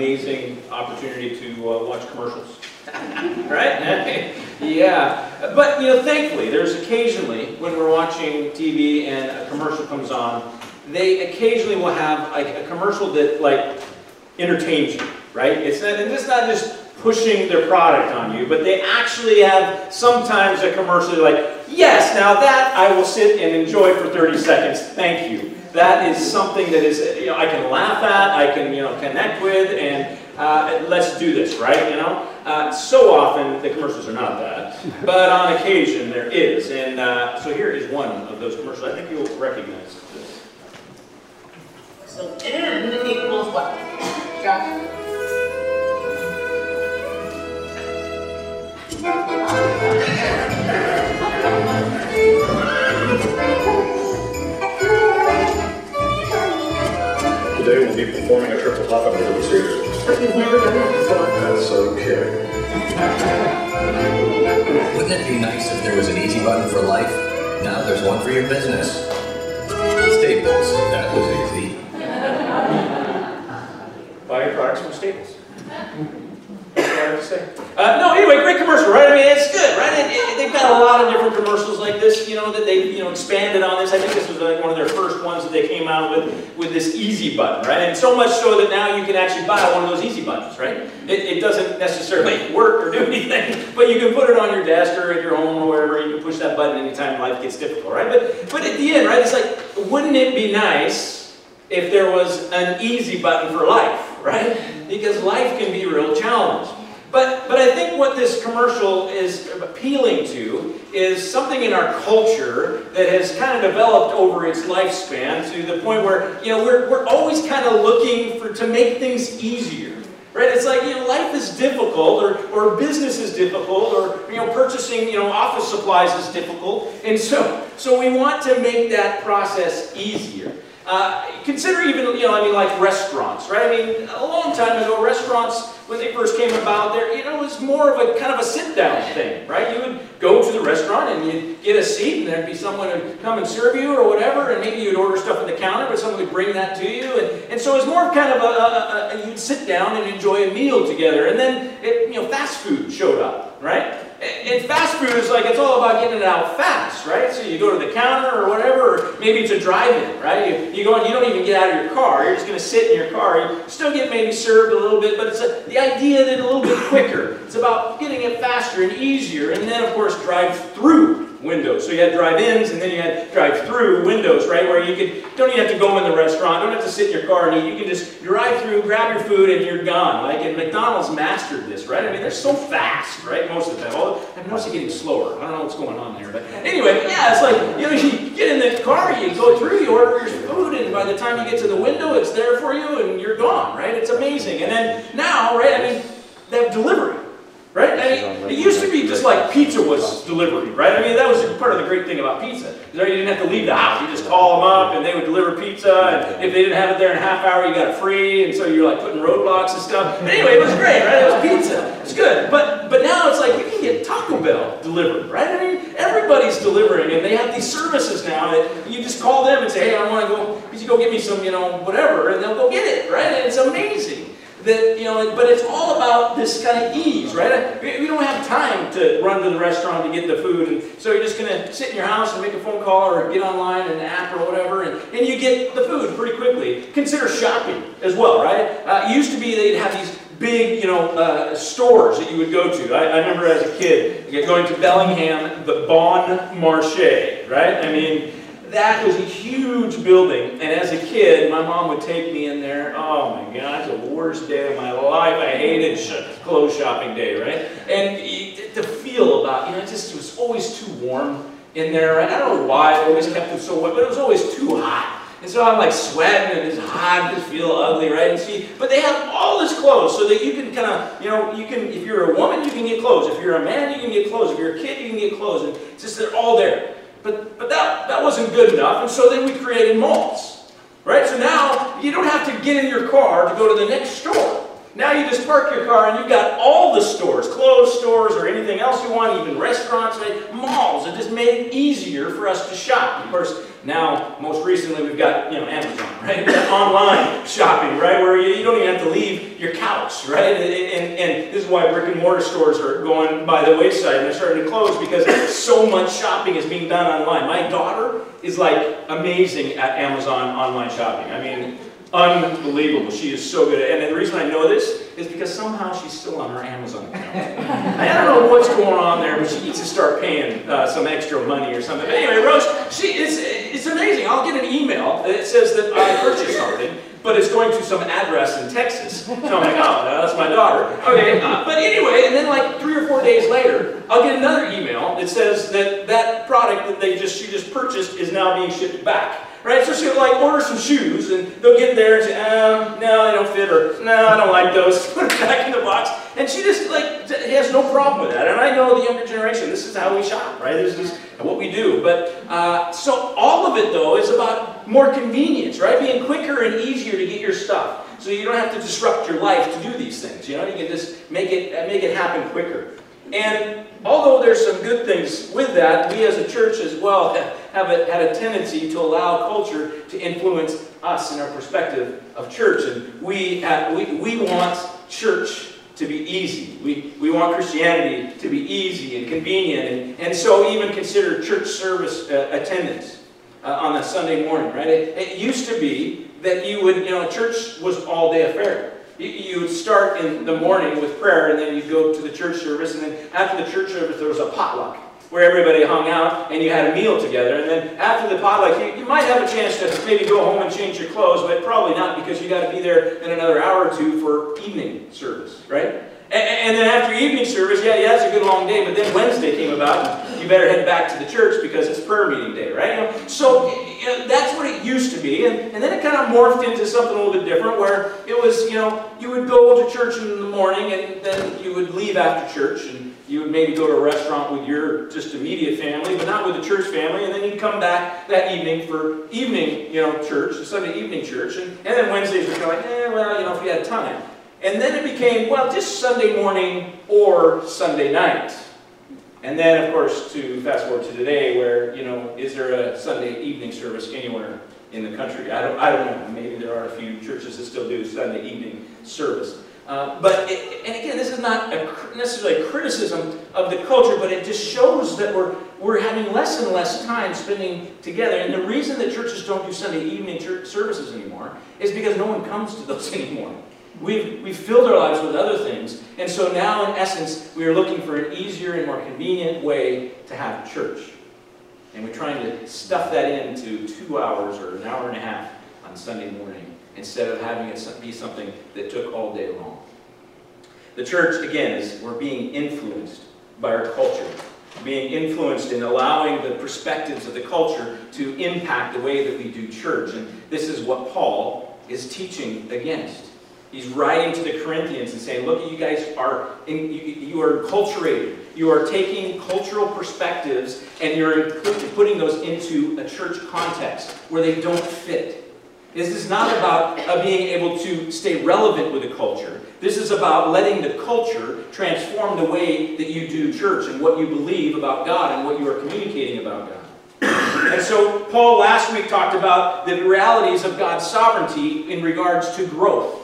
amazing opportunity to uh, watch commercials. right? yeah. But, you know, thankfully, there's occasionally, when we're watching TV and a commercial comes on, they occasionally will have like a commercial that like entertains you, right? It's not, and it's not just pushing their product on you, but they actually have sometimes a commercial like, yes, now that I will sit and enjoy for 30 seconds, thank you. That is something that is, you know, I can laugh at, I can, you know, connect with, and uh, let's do this, right, you know? Uh, so often, the commercials are not that, but on occasion there is, and uh, so here is one of those commercials. I think you'll recognize this. So N equals what? Josh? Today be performing a triple hop and release here. But you've never done that before. That's okay. Wouldn't it be nice if there was an easy button for life? Now there's one for your business. Staples, that was easy. Buy your products from Staples. That's what I have to say. Uh, no, anyway, great commercial, right? I mean, it's good, right? It, it, they've got a lot of different commercials like this, you know, that they, you know, expanded on this. I think this was like one of their first ones that they came out with, with this easy button, right? And so much so that now you can actually buy one of those easy buttons, right? It, it doesn't necessarily work or do anything, but you can put it on your desk or at your home or wherever. You can push that button anytime life gets difficult, right? But, but at the end, right, it's like, wouldn't it be nice if there was an easy button for life, right? Because life can be real challenge. But, but I think what this commercial is appealing to is something in our culture that has kind of developed over its lifespan to the point where, you know, we're, we're always kind of looking for, to make things easier. Right? It's like, you know, life is difficult or, or business is difficult or, you know, purchasing, you know, office supplies is difficult. And so, so we want to make that process easier. Uh, consider even, you know, I mean, like restaurants, right? I mean, a long time ago, restaurants, when they first came about, there, you know, it was more of a kind of a sit-down thing, right? You would go to the restaurant and you'd get a seat, and there'd be someone who'd come and serve you or whatever, and maybe you'd order stuff at the counter, but someone would bring that to you, and, and so it was more of kind of a, a, a, a you'd sit down and enjoy a meal together, and then, it, you know, fast food showed up, right? And fast food is like, it's all about getting it out fast, right? So you go to the counter or whatever, or maybe it's a drive-in, right? You, you go and you don't even get out of your car. You're just going to sit in your car. You still get maybe served a little bit, but it's a, the idea that a little bit quicker. It's about getting it faster and easier. And then, of course, drive-through windows. So you had drive-ins and then you had drive-through windows, right? Where you could, don't even have to go in the restaurant, don't have to sit in your car and eat. You can just drive through, grab your food, and you're gone. Like, and McDonald's mastered this, right? I mean, they're so fast, right? Most of the time. Well, I've noticed it getting slower. I don't know what's going on there. But anyway, yeah, it's like, you know, you get in the car, you go through, you order your food, and by the time you get to the window, it's there for you, and you're gone, right? It's amazing. And then now, right, I mean, they have delivery. Right? I mean, it used to be just like pizza was delivery, right? I mean, that was part of the great thing about pizza. You didn't have to leave the house. You just call them up and they would deliver pizza. And if they didn't have it there in a half hour, you got it free. And so you're like putting roadblocks and stuff. But anyway, it was great, right? It was pizza. It's good. But but now it's like you can get Taco Bell delivered, right? I mean, everybody's delivering and they have these services now that you just call them and say, hey, I want to go, could you go get me some, you know, whatever, and they'll go get it, right? And it's amazing that you know but it's all about this kind of ease right we don't have time to run to the restaurant to get the food and so you're just going to sit in your house and make a phone call or get online an app or whatever and, and you get the food pretty quickly consider shopping as well right uh, it used to be they'd have these big, you know, uh, stores that you would go to. I, I, remember as a kid going to Bellingham, the Bon Marché, right? I mean, that was a huge building. And as a kid, my mom would take me in there. Oh my God, it's the worst day of my life. I hated clothes shopping day, right? And the feel about, you know, it just it was always too warm in there. Right? I don't know why I always kept it so wet, but it was always too hot. And so I'm like sweating and it's hot, just feel ugly, right? And see, but they have all this clothes so that you can kind of, you know, you can, if you're a woman, you can get clothes. If you're a man, you can get clothes. If you're a kid, you can get clothes. And it's just they're all there. But, but that, that wasn't good enough, and so then we created malls. Right? So now you don't have to get in your car to go to the next store. Now you just park your car and you've got all the stores, clothes stores or anything else you want, even restaurants, malls. It just made it easier for us to shop. Of course, now, most recently, we've got, you know, Amazon, right? Online shopping, right? Where you, you, don't even have to leave your couch, right? And, and, and, this is why brick and mortar stores are going by the wayside and they're starting to close because so much shopping is being done online. My daughter is like amazing at Amazon online shopping. I mean, Unbelievable. She is so good. At, And the reason I know this is because somehow she's still on her Amazon account. I don't know what's going on there, but she needs to start paying uh, some extra money or something. But anyway, Rose, she, it's, it's amazing. I'll get an email that says that I purchased something, but it's going to some address in Texas. So I'm like, oh, that's my daughter. Okay, uh, but anyway, and then like three or four days later, I'll get another email that says that that product that they just she just purchased is now being shipped back. Right? So she'll like order some shoes and they'll get there and say, um, no, they don't fit or no, I don't like those. Put them back in the box. And she just like has no problem with that. And I know the younger generation, this is how we shop, right? This is what we do. But uh, so all of it though is about more convenience, right? Being quicker and easier to get your stuff. So you don't have to disrupt your life to do these things. You know, you can just make it make it happen quicker. And although there's some good things with that, we as a church as well have a, had a tendency to allow culture to influence us in our perspective of church. And we, we, we want church to be easy. We, we want Christianity to be easy and convenient. And, and so even consider church service uh, attendance uh, on a Sunday morning, right? It, it used to be that you would, you know, church was all day affair. You would start in the morning with prayer, and then you'd go to the church service, and then after the church service, there was a potluck where everybody hung out and you had a meal together. And then after the potluck, you, you might have a chance to maybe go home and change your clothes, but probably not because you got to be there in another hour or two for evening service, right? And, then after evening service, yeah, yeah, it's a good long day, but then Wednesday came about, you better head back to the church because it's prayer meeting day, right? So you know, that's what it used to be, and, and then it kind of morphed into something a little bit different where it was, you know, you would go to church in the morning and then you would leave after church and you would maybe go to a restaurant with your just immediate family, but not with the church family, and then you'd come back that evening for evening, you know, church, Sunday evening church, and, and then Wednesdays were kind of like, eh, well, you know, if you had time. And then it became, well, just Sunday morning or Sunday night. And then, of course, to fast forward to today, where, you know, is there a Sunday evening service anywhere in the country? I don't, I don't know. Maybe there are a few churches that still do Sunday evening service. Uh, but, it, and again, this is not a, necessarily a criticism of the culture, but it just shows that we're, we're having less and less time spending together. And the reason that churches don't do Sunday evening church services anymore is because no one comes to those anymore. We've, we've filled our lives with other things. And so now, in essence, we are looking for an easier and more convenient way to have church. And we're trying to stuff that into two hours or an hour and a half on Sunday morning instead of having it be something that took all day long. The church, again, is we're being influenced by our culture, being influenced in allowing the perspectives of the culture to impact the way that we do church. And this is what Paul is teaching against. He's writing to the Corinthians and saying, look, you guys are, in, you, you are enculturated. You are taking cultural perspectives and you're putting those into a church context where they don't fit. This is not about uh, being able to stay relevant with the culture. This is about letting the culture transform the way that you do church and what you believe about God and what you are communicating about God. And so Paul last week talked about the realities of God's sovereignty in regards to growth.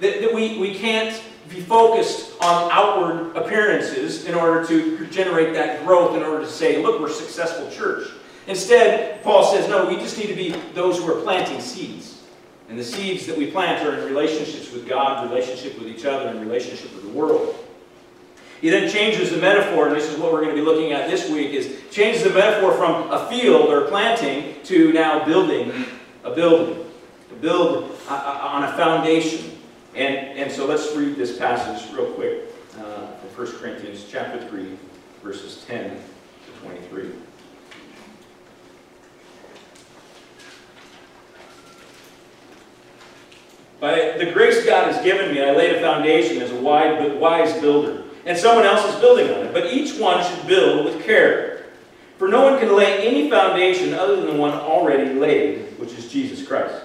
That, that we, we can't be focused on outward appearances in order to generate that growth, in order to say, look, we're a successful church. Instead, Paul says, no, we just need to be those who are planting seeds. And the seeds that we plant are in relationships with God, relationship with each other, and relationship with the world. He then changes the metaphor, and this is what we're going to be looking at this week, is changes the metaphor from a field or planting to now building a building. To build uh, uh, on a foundation. And, and so let's read this passage real quick uh, from 1 Corinthians chapter 3, verses 10 to 23. By the grace God has given me, I laid a foundation as a wise builder, and someone else is building on it. But each one should build with care. For no one can lay any foundation other than the one already laid, which is Jesus Christ.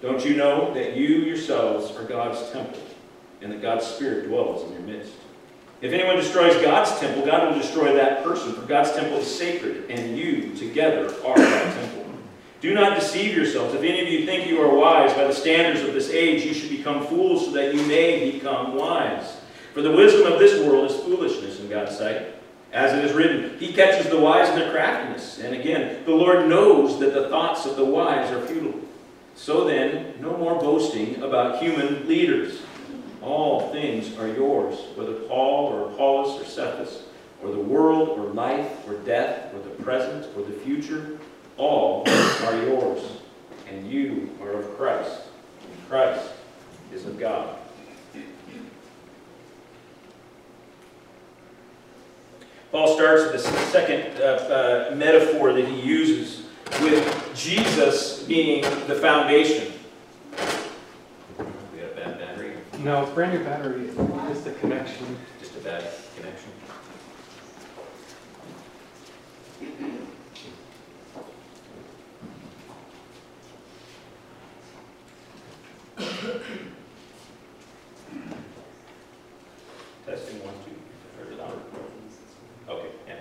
Don't you know that you yourselves are God's temple, and that God's Spirit dwells in your midst? If anyone destroys God's temple, God will destroy that person, for God's temple is sacred, and you together are that temple. Do not deceive yourselves. If any of you think you are wise by the standards of this age, you should become fools so that you may become wise. For the wisdom of this world is foolishness in God's sight. As it is written, He catches the wise in their craftiness. And again, the Lord knows that the thoughts of the wise are futile. So then, no more boasting about human leaders. All things are yours, whether Paul or Apollos or Cephas, or the world or life or death or the present or the future, all are yours, and you are of Christ, and Christ is of God. Paul starts with the second uh, uh, metaphor that he uses with Jesus being the foundation. We got a bad battery, No, it's brand new battery. It's the connection. just a bad connection. Testing one, two, heard it louder. Okay, yeah.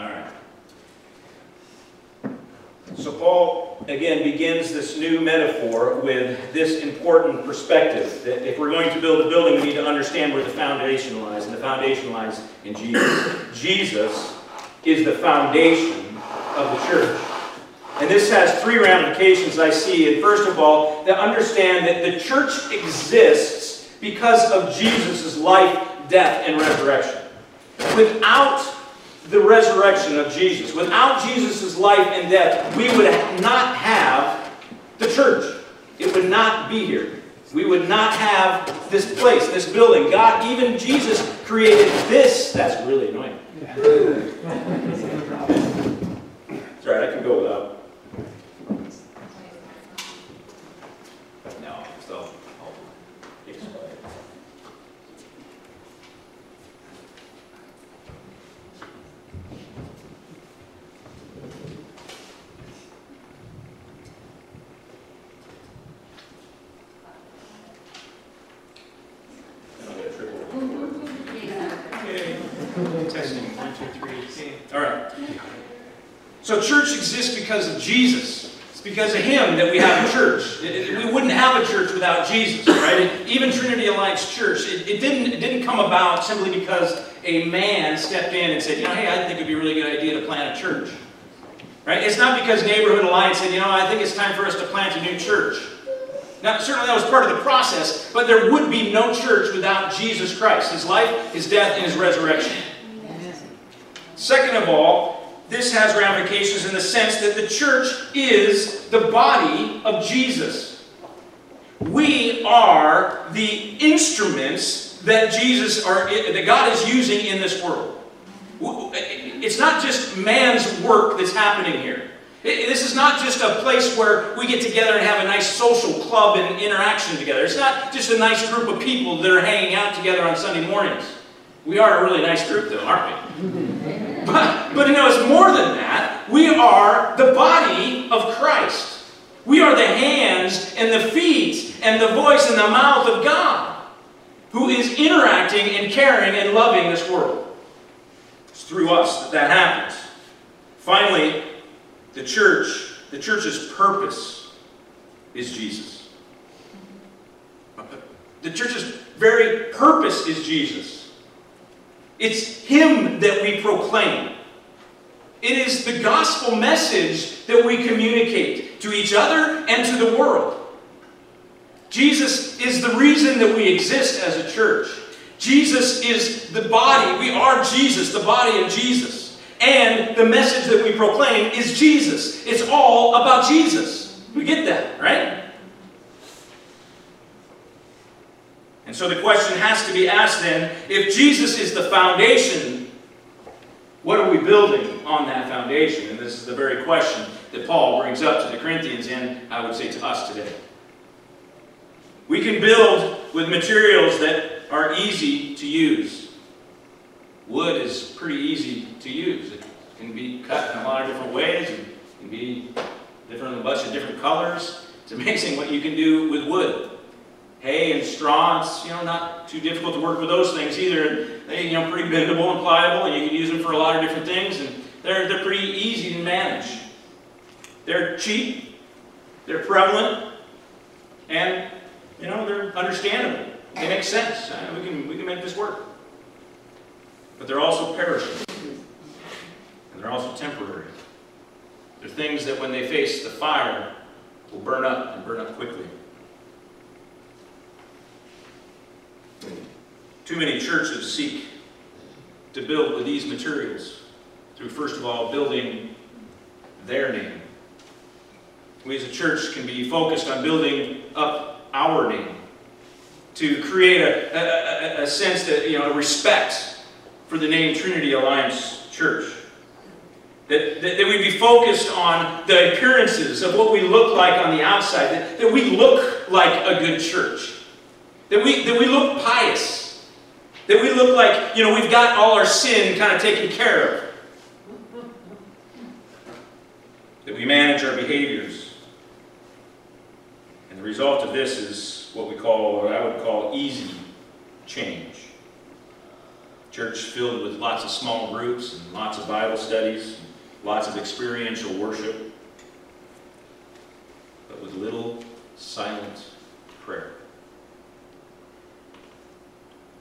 All right. So Paul, again, begins this new metaphor with this important perspective, that if we're going to build a building, we need to understand where the foundation lies, and the foundation lies in Jesus. Jesus is the foundation of the church. And this has three ramifications I see. And first of all, to understand that the church exists because of Jesus' life, death, and resurrection. Without the resurrection of Jesus, without Jesus' life and death, we would not have the church. It would not be here. We would not have this place, this building. God, even Jesus created this. That's really annoying. It's all right, I can go without. No, so I'll explain. I'm gonna triple. Yay. Testing. One, two, three. All right. So church exists because of Jesus. It's because of Him that we have a church. It- it- we wouldn't have a church without Jesus, right? Even Trinity Alliance Church, it, it didn't, it didn't come about simply because a man stepped in and said, you know, hey, I think it'd be a really good idea to plant a church. Right? It's not because Neighborhood Alliance said, you know, I think it's time for us to plant a new church. Now, certainly that was part of the process, but there would be no church without Jesus Christ, His life, His death, and His resurrection. Second of all, this has ramifications in the sense that the church is the body of Jesus. We are the instruments that Jesus are that God is using in this world. It's not just man's work that's happening here. This is not just a place where we get together and have a nice social club and interaction together. It's not just a nice group of people that are hanging out together on Sunday mornings. We are a really nice group, though, aren't we? But, but you know, it's more than that. We are the body of Christ. We are the hands and the feet and the voice and the mouth of God who is interacting and caring and loving this world. It's through us that that happens. Finally, the church, the church's purpose is Jesus. The church's very purpose is Jesus. It's Him that we proclaim. It is the gospel message that we communicate to each other and to the world. Jesus is the reason that we exist as a church. Jesus is the body. We are Jesus, the body of Jesus. and the message that we proclaim is Jesus. It's all about Jesus. We get that, right? And so the question has to be asked then if Jesus is the foundation, what are we building on that foundation? And this is the very question that Paul brings up to the Corinthians and I would say to us today. We can build with materials that are easy to use. Wood is pretty easy to use. It can be cut in a lot of different ways. It can be different in a bunch of different colors. It's amazing what you can do with wood. Hay and straw, it's you know not too difficult to work with those things either. They you know pretty bendable and pliable, and you can use them for a lot of different things, and they're they're pretty easy to manage. They're cheap, they're prevalent, and you know they're understandable. They make sense. We can we can make this work. But they're also perishable, and they're also temporary. They're things that when they face the fire will burn up and burn up quickly. Too many churches seek to build with these materials through, first of all, building their name. We as a church can be focused on building up our name to create a, a, a, sense that, you know, respect for the name Trinity Alliance Church. That, that, that we be focused on the appearances of what we look like on the outside, that, that we look like a good church, that we, that we look pious, that we look like, you know, we've got all our sin kind of taken care of, that we manage our behaviors. And the result of this is what we call, or I would call, easy change. Church filled with lots of small groups and lots of Bible studies, lots of experiential worship, but with little silent prayer.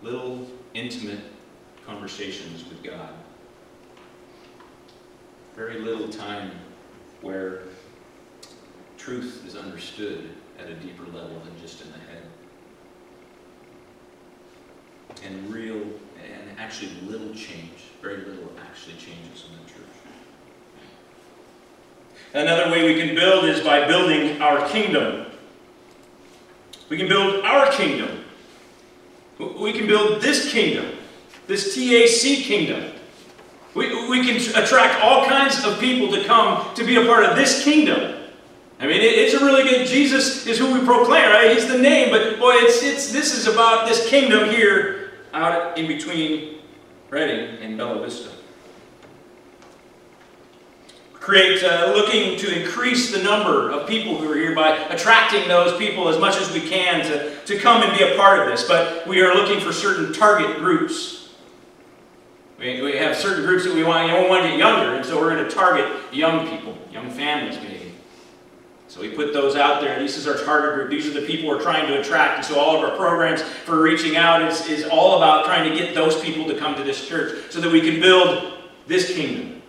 Little intimate conversations with God. Very little time where truth is understood at a deeper level than just in the head. And real, and actually little change, very little actually changes in the church. Another way we can build is by building our kingdom. We can build our kingdom. We can build this kingdom, this TAC kingdom. We, we can attract all kinds of people to come to be a part of this kingdom. I mean, it, it's a really good, Jesus is who we proclaim, right? He's the name, but boy, it's, it's, this is about this kingdom here out in between Redding and Bella Vista. Create, uh, looking to increase the number of people who are here by attracting those people as much as we can to, to come and be a part of this. But we are looking for certain target groups. We, we have certain groups that we want, you know, we want to get younger, and so we're going to target young people, young families maybe. So we put those out there. This is our target group. These are the people we're trying to attract. And so all of our programs for reaching out is, is all about trying to get those people to come to this church so that we can build this kingdom.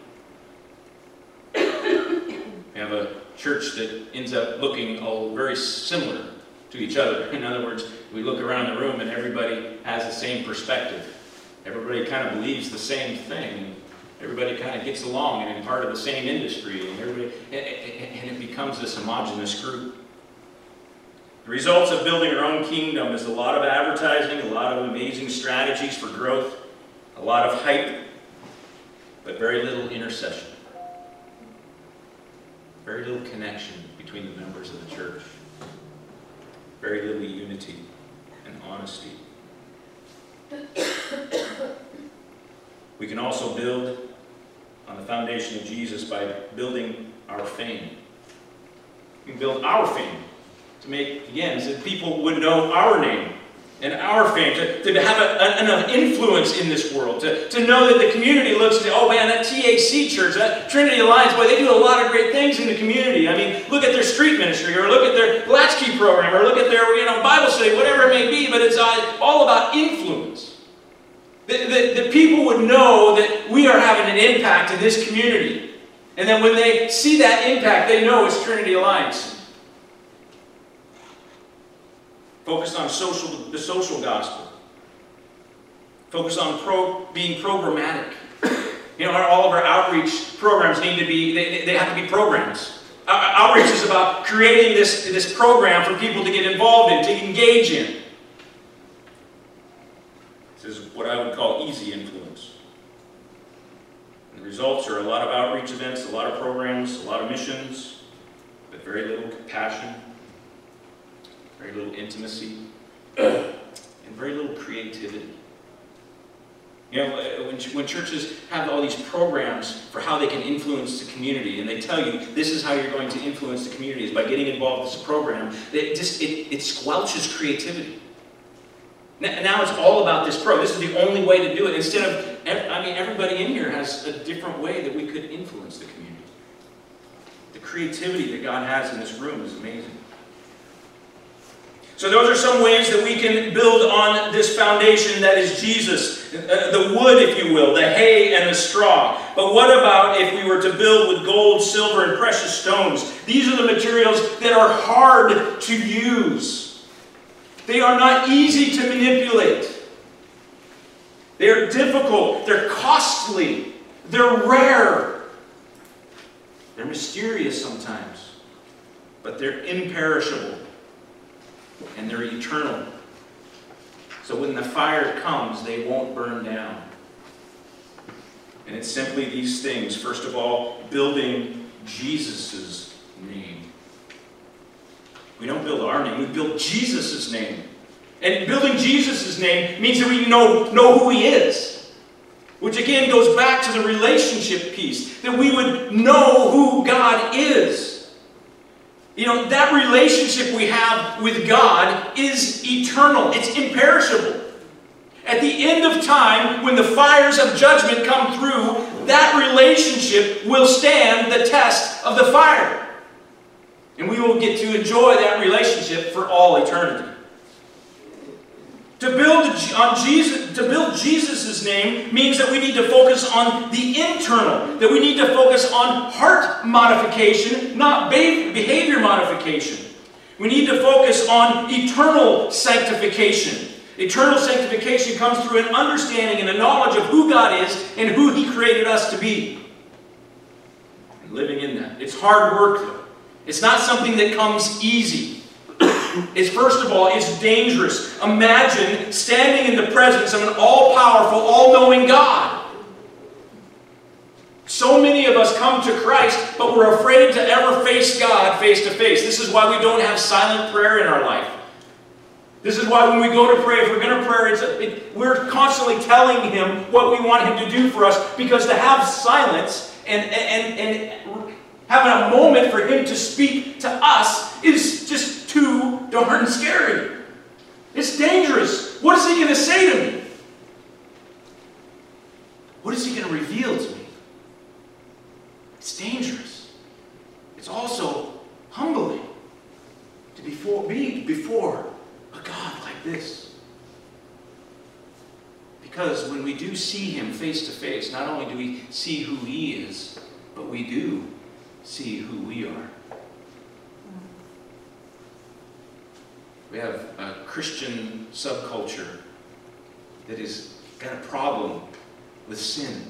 We have a church that ends up looking all very similar to each other. In other words, we look around the room and everybody has the same perspective. Everybody kind of believes the same thing. Everybody kind of gets along and in part of the same industry, and everybody, and it becomes this homogenous group. The results of building our own kingdom is a lot of advertising, a lot of amazing strategies for growth, a lot of hype, but very little intercession. Very little connection between the members of the church. Very little unity and honesty. We can also build on the foundation of Jesus by building our fame. We can build our fame to make, again, so that people would know our name and our fame, to, to have a, enough influence in this world, to, to know that the community looks and oh man, that TAC church, that Trinity Alliance, boy, they do a lot of great things in the community. I mean, look at their street ministry, or look at their latchkey program, or look at their you know, Bible study, whatever it may be, but it's uh, all about influence. That people would know that we are having an impact in this community. And then when they see that impact, they know it's Trinity Alliance. Focused on social, the social gospel. Focused on pro, being programmatic You know, all of our outreach programs need to be, they, they have to be programs. Our- Outreach is about creating this, this program for people to get involved in, to engage in. This is what I would call easy influence. And the results are a lot of outreach events, a lot of programs, a lot of missions, but very little compassion, very little intimacy, and very little creativity. You know, uh, when, when churches have all these programs for how they can influence the community, and they tell you this is how you're going to influence the community is by getting involved with this program, it just it, it squelches creativity. Now it's all about this pro. This is the only way to do it. Instead of, I mean, everybody in here has a different way that we could influence the community. The creativity that God has in this room is amazing. So those are some ways that we can build on this foundation that is Jesus, uh, the wood, if you will, the hay and the straw. But what about if we were to build with gold, silver, and precious stones? These are the materials that are hard to use. They are not easy to manipulate. They're difficult, they're costly, they're rare. They're mysterious sometimes, but they're imperishable and they're eternal. So when the fire comes, they won't burn down. And it's simply these things. First of all, building Jesus' name. We don't build our name, we build Jesus' name. And building Jesus' name means that we know, know who He is. Which again goes back to the relationship piece. That we would know who God is. You know, that relationship we have with God is eternal, it's imperishable. At the end of time, when the fires of judgment come through, that relationship will stand the test of the fire. And we will get to enjoy that relationship for all eternity. To build on Jesus, to build Jesus' name means that we need to focus on the internal, that we need to focus on heart modification, not behavior modification. We need to focus on eternal sanctification. Eternal sanctification comes through an understanding and a knowledge of who God is and who He created us to be. And living in that. It's hard work, though. It's not something that comes easy. It's first of all, it's dangerous. Imagine standing in the presence of an all powerful, all knowing God. So many of us come to Christ, but we're afraid to ever face God face to face. This is why we don't have silent prayer in our life. This is why when we go to pray, if we're going to pray, it, we're constantly telling Him what we want Him to do for us. Because to have silence and, and, and having a moment for Him to speak to us is just too darn scary. It's dangerous. What is He going to say to me? What is He going to reveal to me? It's dangerous. It's also humbling to before, be before a God like this. Because when we do see Him face to face, not only do we see who He is, but we do see who we are. Have a Christian subculture that has got a problem with sin.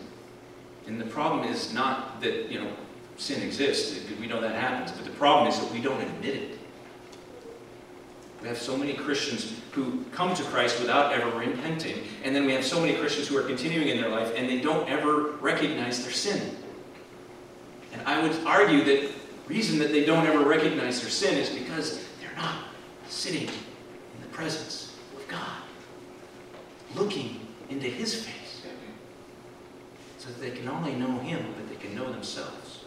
And the problem is not that, you know, sin exists. We know that happens. But the problem is that we don't admit it. We have so many Christians who come to Christ without ever repenting. And then we have so many Christians who are continuing in their life and they don't ever recognize their sin. And I would argue that reason that they don't ever recognize their sin is because they're not sitting in the presence of God, looking into His face so that they can only know Him, but they can know themselves.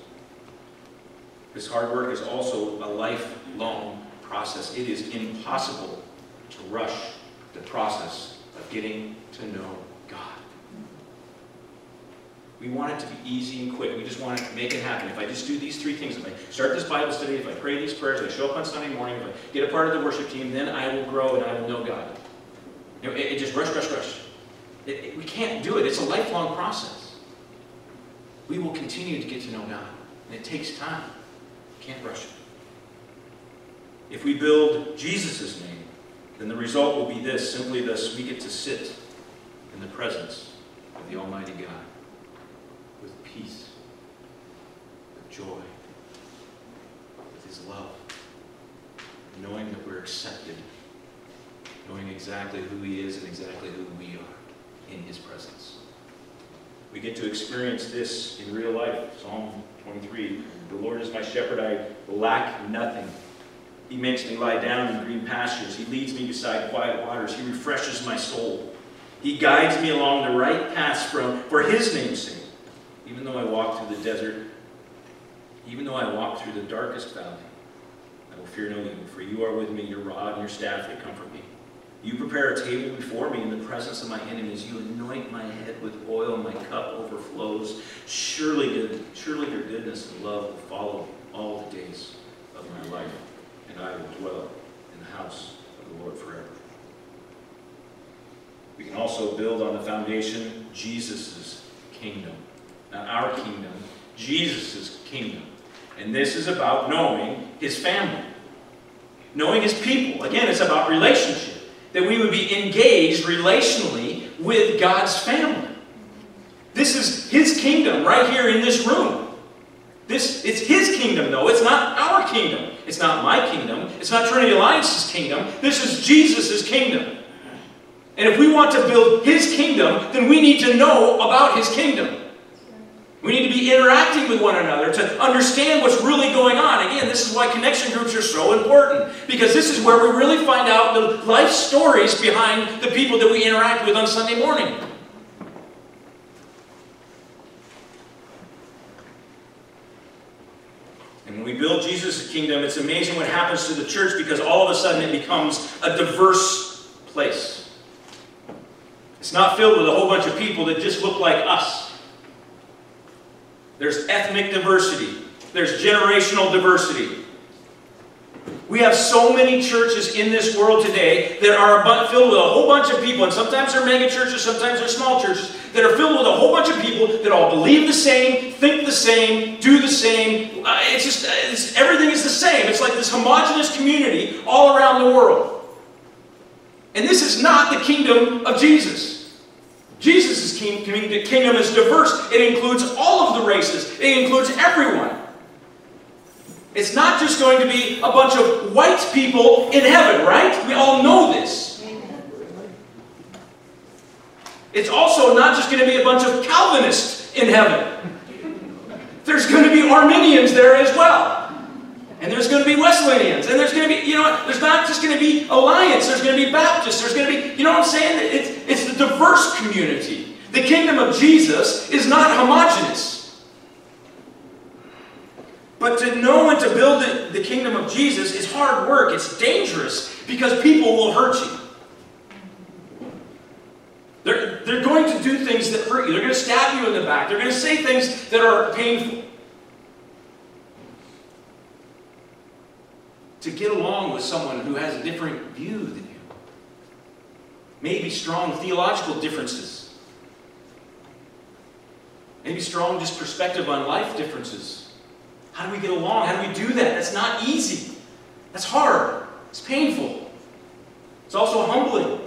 This hard work is also a lifelong process. It is impossible to rush the process of getting to know. We want it to be easy and quick. We just want to make it happen. If I just do these three things, if I start this Bible study, if I pray these prayers, if I show up on Sunday morning, if I get a part of the worship team, then I will grow and I will know God. You know, it, it just rush, rush, rush. It, it, we can't do it. It's a lifelong process. We will continue to get to know God. And it takes time. Can't rush it. If we build Jesus' name, then the result will be this, simply this, we get to sit in the presence of the Almighty God. Peace, with joy, with His love, knowing that we're accepted, knowing exactly who He is and exactly who we are in His presence. We get to experience this in real life. Psalm 23 The Lord is my shepherd, I lack nothing. He makes me lie down in green pastures. He leads me beside quiet waters. He refreshes my soul. He guides me along the right paths from, for His name's sake. Even though I walk through the desert, even though I walk through the darkest valley, I will fear no evil, for you are with me, your rod and your staff, they comfort me. You prepare a table before me in the presence of my enemies. You anoint my head with oil, my cup overflows. Surely, good, surely your goodness and love will follow all the days of my life, and I will dwell in the house of the Lord forever. We can also build on the foundation Jesus' kingdom. Not our kingdom, Jesus' kingdom. And this is about knowing his family, knowing his people. Again, it's about relationship. That we would be engaged relationally with God's family. This is his kingdom right here in this room. This, it's his kingdom, though. It's not our kingdom. It's not my kingdom. It's not Trinity Alliance's kingdom. This is Jesus' kingdom. And if we want to build his kingdom, then we need to know about his kingdom. We need to be interacting with one another to understand what's really going on. Again, this is why connection groups are so important, because this is where we really find out the life stories behind the people that we interact with on Sunday morning. And when we build Jesus' kingdom, it's amazing what happens to the church because all of a sudden it becomes a diverse place. It's not filled with a whole bunch of people that just look like us. There's ethnic diversity. There's generational diversity. We have so many churches in this world today that are filled with a whole bunch of people, and sometimes they're mega churches, sometimes they're small churches, that are filled with a whole bunch of people that all believe the same, think the same, do the same. Uh, it's just, it's, everything is the same. It's like this homogenous community all around the world. And this is not the kingdom of Jesus. Jesus' kingdom is diverse. It includes all of the races. It includes everyone. It's not just going to be a bunch of white people in heaven, right? We all know this. It's also not just going to be a bunch of Calvinists in heaven. There's going to be Arminians there as well. And there's going to be Wesleyans. And there's going to be, you know what? There's not just going to be Alliance. There's going to be Baptists. There's going to be, you know what I'm saying? It's, it's the diverse community. The kingdom of Jesus is not homogenous. But to know and to build the, the kingdom of Jesus is hard work. It's dangerous because people will hurt you. They're, they're going to do things that hurt you. They're going to stab you in the back. They're going to say things that are painful. To get along with someone who has a different view than you. Maybe strong theological differences. Maybe strong just perspective on life differences. How do we get along? How do we do that? That's not easy. That's hard. It's painful. It's also humbling.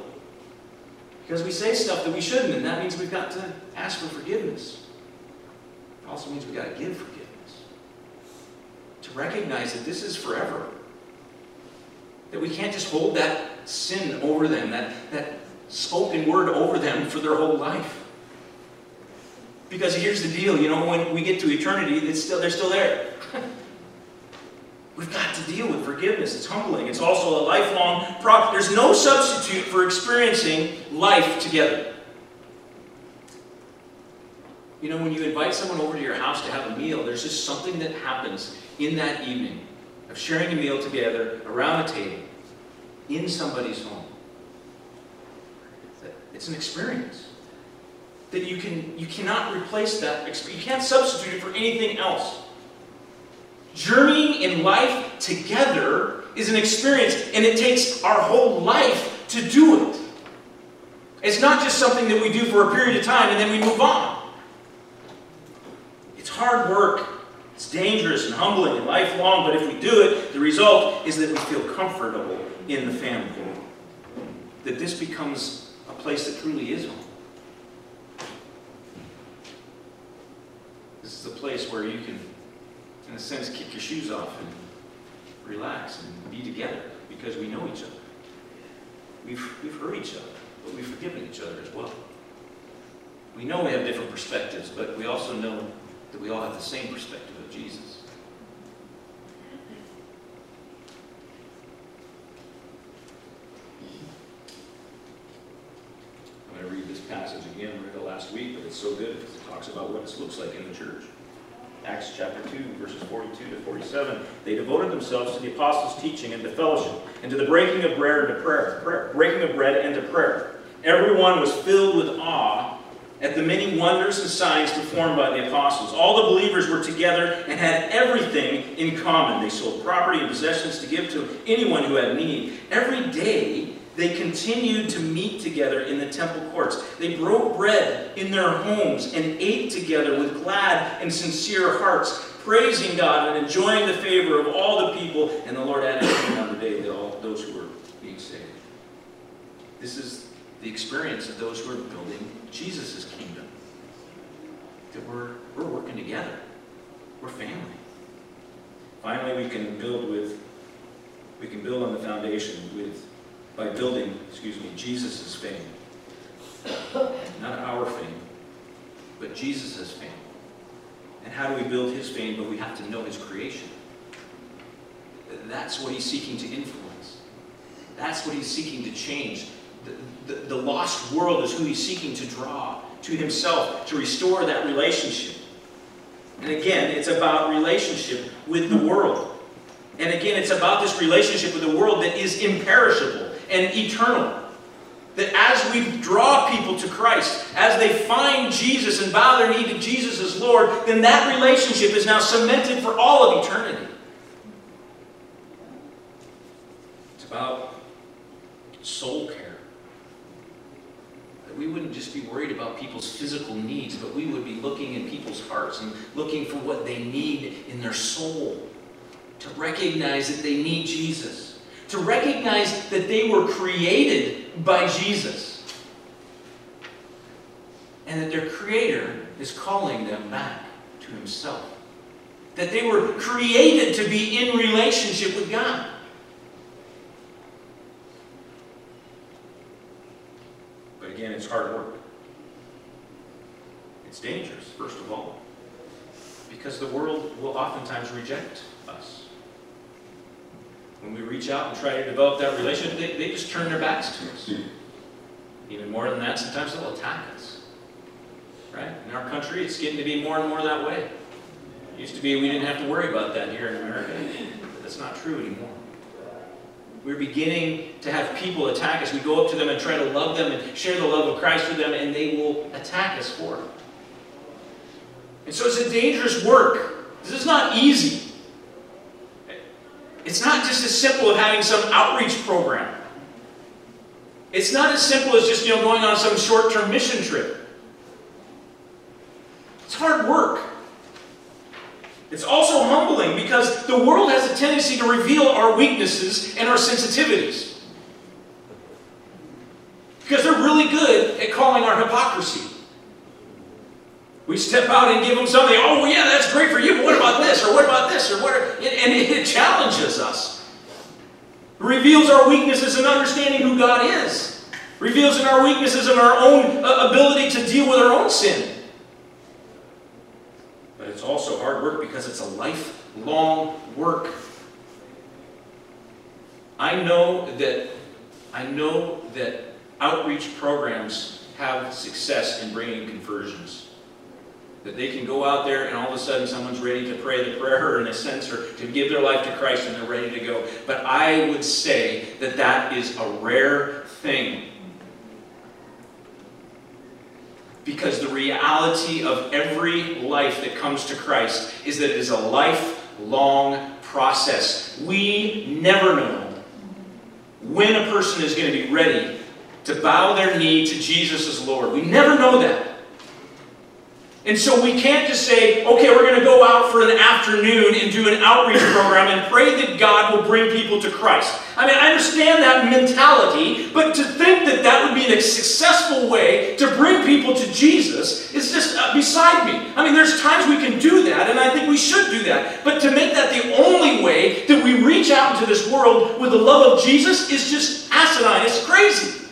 Because we say stuff that we shouldn't, and that means we've got to ask for forgiveness. It also means we've got to give forgiveness. To recognize that this is forever. That we can't just hold that sin over them, that, that spoken word over them for their whole life. Because here's the deal, you know, when we get to eternity, it's still, they're still there. We've got to deal with forgiveness. It's humbling. It's also a lifelong process. There's no substitute for experiencing life together. You know, when you invite someone over to your house to have a meal, there's just something that happens in that evening of sharing a meal together around a table in somebody's home. It's an experience that you can you cannot replace that experience. You can't substitute it for anything else. Journeying in life together is an experience, and it takes our whole life to do it. It's not just something that we do for a period of time and then we move on. It's hard work. It's dangerous and humbling and lifelong, but if we do it, the result is that we feel comfortable in the family. That this becomes a place that truly is home. This is a place where you can, in a sense, kick your shoes off and relax and be together because we know each other. We've, we've heard each other, but we've forgiven each other as well. We know we have different perspectives, but we also know that we all have the same perspective of Jesus. I'm going to read this passage again. I read it last week, but it's so good it talks about what this looks like in the church. Acts chapter 2, verses 42 to 47. They devoted themselves to the apostles' teaching and to fellowship, and to the breaking of bread and to prayer breaking of bread and to prayer. Everyone was filled with awe at the many wonders and signs performed by the apostles. All the believers were together and had everything in common. They sold property and possessions to give to anyone who had need. Every day they continued to meet together in the temple courts. They broke bread in their homes and ate together with glad and sincere hearts, praising God and enjoying the favor of all the people. And the Lord added to on the day that all those who were being saved. This is the experience of those who are building Jesus' kingdom. That we're, we're working together. We're family. Finally, we can build with, we can build on the foundation with by building, excuse me, Jesus' fame. Not our fame, but Jesus' fame. And how do we build his fame? But we have to know his creation. That's what he's seeking to influence. That's what he's seeking to change. The, the, lost world is who he's seeking to draw to himself, to restore that relationship. And again, it's about relationship with the world. And again, it's about this relationship with the world that is imperishable and eternal. That as we draw people to Christ, as they find Jesus and bow their knee to Jesus as Lord, then that relationship is now cemented for all of eternity. It's about soul care. We wouldn't just be worried about people's physical needs, but we would be looking in people's hearts and looking for what they need in their soul. To recognize that they need Jesus to recognize that they were created by Jesus and that their Creator is calling them back to Himself. That they were created to be in relationship with God. Again, it's hard work. It's dangerous, first of all, because the world will oftentimes reject us when we reach out and try to develop that relationship, they, they just turn their backs to us. Even more than that, sometimes they'll attack us. Right? In our country, it's getting to be more and more that way. It used to be we didn't have to worry about that here in America. But that's not true anymore. We're beginning to have people attack us. We go up to them and try to love them and share the love of Christ with them, and they will attack us for it. And so it's a dangerous work. This is not easy. It's not just as simple as having some outreach program. It's not as simple as just you know going on some short-term mission trip. It's hard work. It's also humbling because the world has a tendency to reveal our weaknesses and our sensitivities. Because they're really good at calling our hypocrisy. We step out and give them something. Oh, yeah, that's great for you, but what about this? Or what about this? Or what? And it challenges us. It reveals our weaknesses in understanding who God is. It reveals in our weaknesses in our own uh, ability to deal with our own sin. But it's also hard work because it's a lifelong work. I know that I know that outreach programs have success in bringing conversions. That they can go out there and all of a sudden someone's ready to pray the prayer in a sense or to give their life to Christ and they're ready to go. But I would say that that is a rare thing. Because the reality of every life that comes to Christ is that it is a lifelong process. We never know when a person is going to be ready to bow their knee to Jesus as Lord. We never know that. And so we can't just say, okay, we're going to go out for an afternoon and do an outreach program and pray that God will bring people to Christ. I mean, I understand that mentality, but to think that that would be a successful way to bring people to Jesus is just uh, beside me. I mean, there's times we can do that, and I think we should do that. But to make that the only way that we reach out into this world with the love of Jesus is just asinine. It's crazy.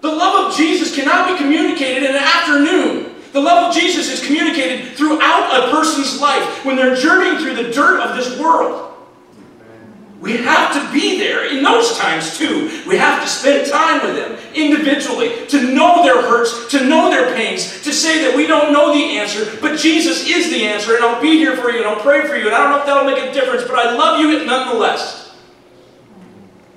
The love of Jesus cannot be communicated in an afternoon. The love of Jesus is communicated throughout a person's life when they're journeying through the dirt of this world. We have to be there in those times too. We have to spend time with them individually to know their hurts, to know their pains, to say that we don't know the answer, but Jesus is the answer, and I'll be here for you and I'll pray for you, and I don't know if that'll make a difference, but I love you nonetheless.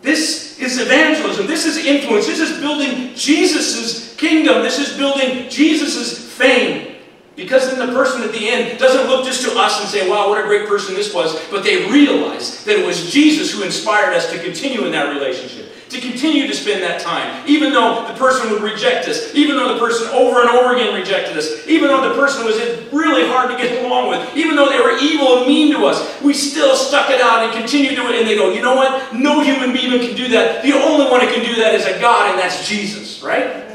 This is evangelism. This is influence. This is building Jesus' kingdom. This is building Jesus' fame. Because then the person at the end doesn't look just to us and say, wow, what a great person this was, but they realize that it was Jesus who inspired us to continue in that relationship to continue to spend that time, even though the person would reject us, even though the person over and over again rejected us, even though the person was really hard to get along with, even though they were evil and mean to us, we still stuck it out and continued to do it. And they go, you know what? No human being can do that. The only one who can do that is a God, and that's Jesus, right?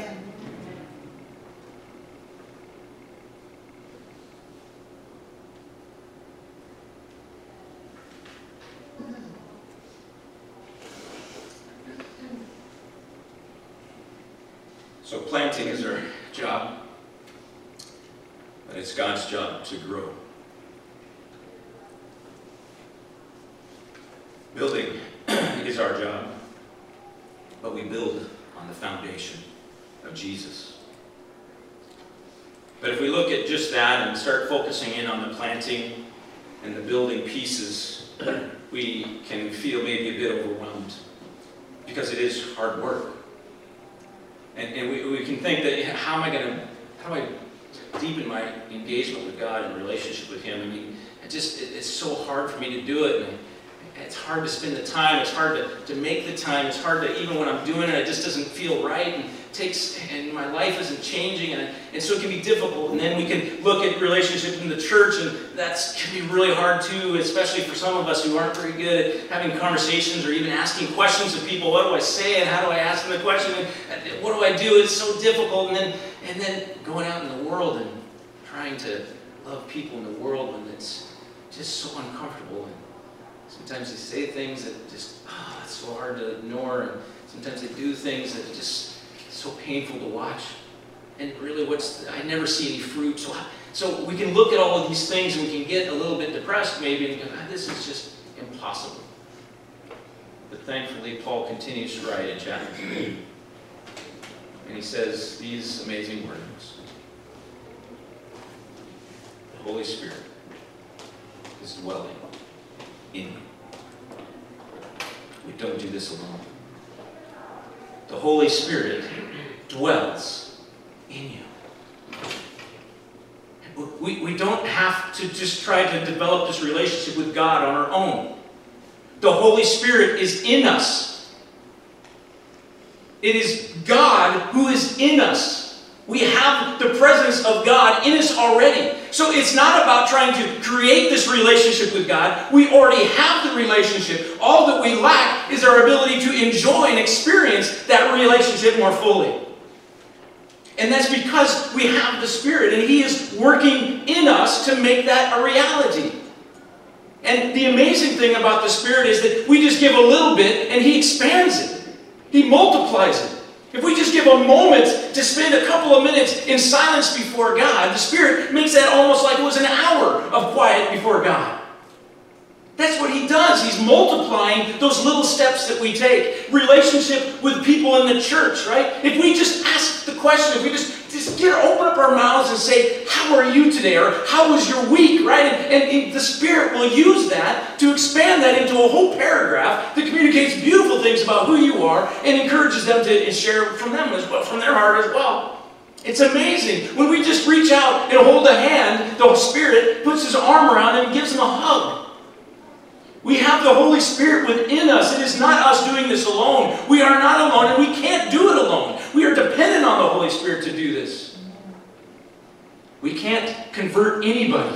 So planting is our job, but it's God's job to grow. Building is our job, but we build on the foundation of Jesus. But if we look at just that and start focusing in on the planting and the building pieces, we can feel maybe a bit overwhelmed because it is hard work. And, and we, we can think that how am I going to, how do I deepen my engagement with God and relationship with Him? I mean, it just, it, it's so hard for me to do it. And it's hard to spend the time. It's hard to, to make the time. It's hard to, even when I'm doing it, it just doesn't feel right. And takes, and my life isn't changing. And, and so it can be difficult. And then we can look at relationships in the church, and that's can be really hard too, especially for some of us who aren't very good at having conversations or even asking questions of people. What do I say and how do I ask them the question? And what do I do? It's so difficult. And then, and then going out in the world and trying to love people in the world when it's just so uncomfortable. And sometimes they say things that just, ah, oh, it's so hard to ignore. And sometimes they do things that just so painful to watch. And really, what's I never see any fruit. So, so we can look at all of these things and we can get a little bit depressed maybe and go, ah, this is just impossible. But thankfully, Paul continues to write in chapter 3. And he says these amazing words The Holy Spirit is dwelling in you. We don't do this alone. The Holy Spirit dwells in you. We, we don't have to just try to develop this relationship with God on our own. The Holy Spirit is in us. It is God who is in us. We have the presence of God in us already. So it's not about trying to create this relationship with God. We already have the relationship. All that we lack is our ability to enjoy and experience that relationship more fully. And that's because we have the Spirit, and He is working in us to make that a reality. And the amazing thing about the Spirit is that we just give a little bit, and He expands it, He multiplies it. If we just give a moment to spend a couple of minutes in silence before God, the Spirit makes that almost like it was an hour of quiet before God. That's what He does. He's multiplying those little steps that we take. Relationship with people in the church, right? If we just ask the question, if we just just get open up our mouths and say, How are you today? Or how was your week? Right? And, and, and, the Spirit will use that to expand that into a whole paragraph that communicates beautiful things about who you are and encourages them to share from them as well, from their heart as well. It's amazing. When we just reach out and hold a hand, the Spirit puts his arm around and gives them a hug. We have the Holy Spirit within us. It is not us doing this alone. We are not alone, and we can't do it alone. We are dependent on the Holy Spirit to do this. We can't convert anybody.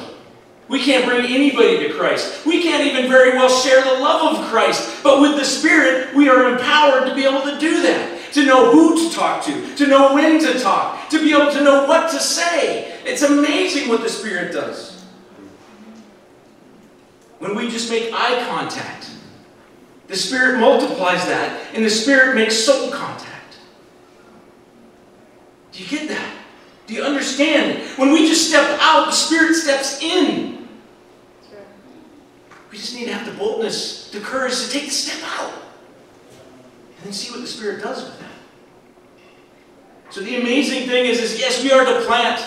We can't bring anybody to Christ. We can't even very well share the love of Christ. But with the Spirit, we are empowered to be able to do that. To know who to talk to, to know when to talk, to be able to know what to say. It's amazing what the Spirit does. When we just make eye contact, the Spirit multiplies that, and the Spirit makes soul contact. Do you get that? Do you understand? When we just step out, the Spirit steps in. We just need to have the boldness, the courage to take the step out. And then see what the Spirit does with that. So the amazing thing is, is yes, we are to plant.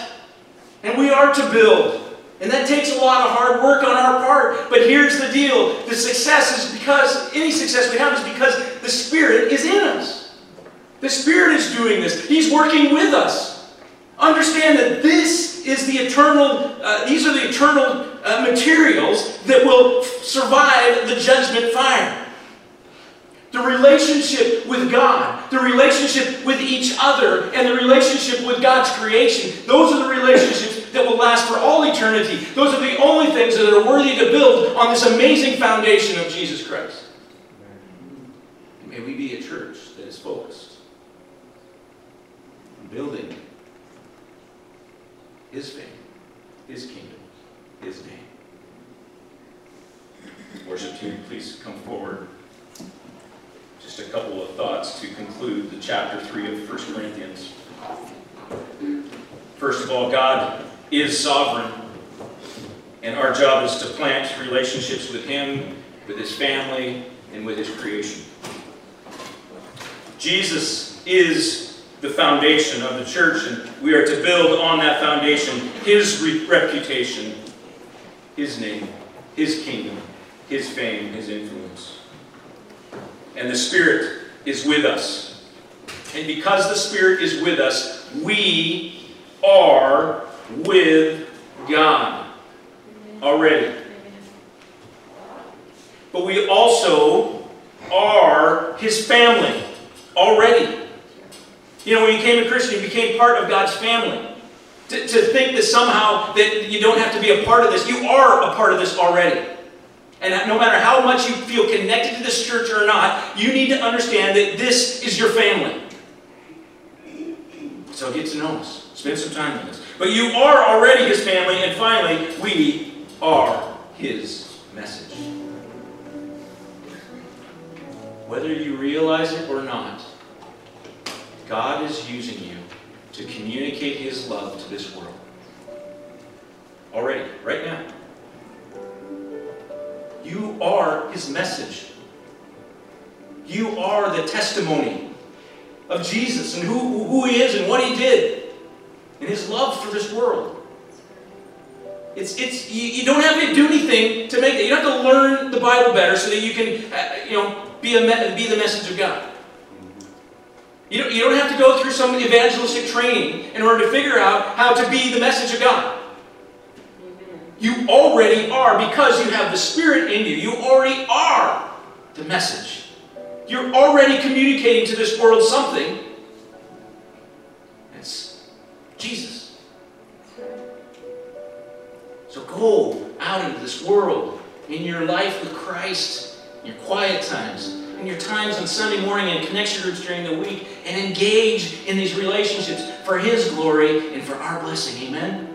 And we are to build. And that takes a lot of hard work on our part. But here's the deal. The success is because, any success we have is because the Spirit is in us. The Spirit is doing this. He's working with us. Understand that this is the eternal, uh, these are the eternal uh, materials that will survive the judgment fire. The relationship with God, the relationship with each other, and the relationship with God's creation. Those are the relationships that will last for all eternity. Those are the only things that are worthy to build on this amazing foundation of Jesus Christ. May we be a church that is focused building His fame, His kingdom, His name. Worship team, please come forward. Just a couple of thoughts to conclude the chapter 3 of 1 Corinthians. First of all, God is sovereign, and our job is to plant relationships with Him, with His family, and with His creation. Jesus is the foundation of the church, and we are to build on that foundation His re- reputation, His name, His kingdom, His fame, His influence and the Spirit is with us. And because the Spirit is with us, we are with God already. But we also are His family already. You know, when you became a Christian, you became part of God's family. To, to think that somehow that you don't have to be a part of this, you are a part of this already. And no matter how much you feel connected to this church or not, you need to understand that this is your family. So get to know us. Spend some time with us. But you are already His family, and finally, we are His message. Whether you realize it or not, God is using you to communicate His love to this world. Already, right now. You are his message. You are the testimony of Jesus and who, who he is and what he did and his love for this world. It's, it's, you, you don't have to do anything to make it. You don't have to learn the Bible better so that you can uh, you know, be, a, be the message of God. You don't, you don't have to go through some evangelistic training in order to figure out how to be the message of God. You already are because you have the Spirit in you. You already are the message. You're already communicating to this world something. It's Jesus. So go out into this world in your life with Christ, in your quiet times, in your times on Sunday morning and connection groups during the week, and engage in these relationships for His glory and for our blessing. Amen?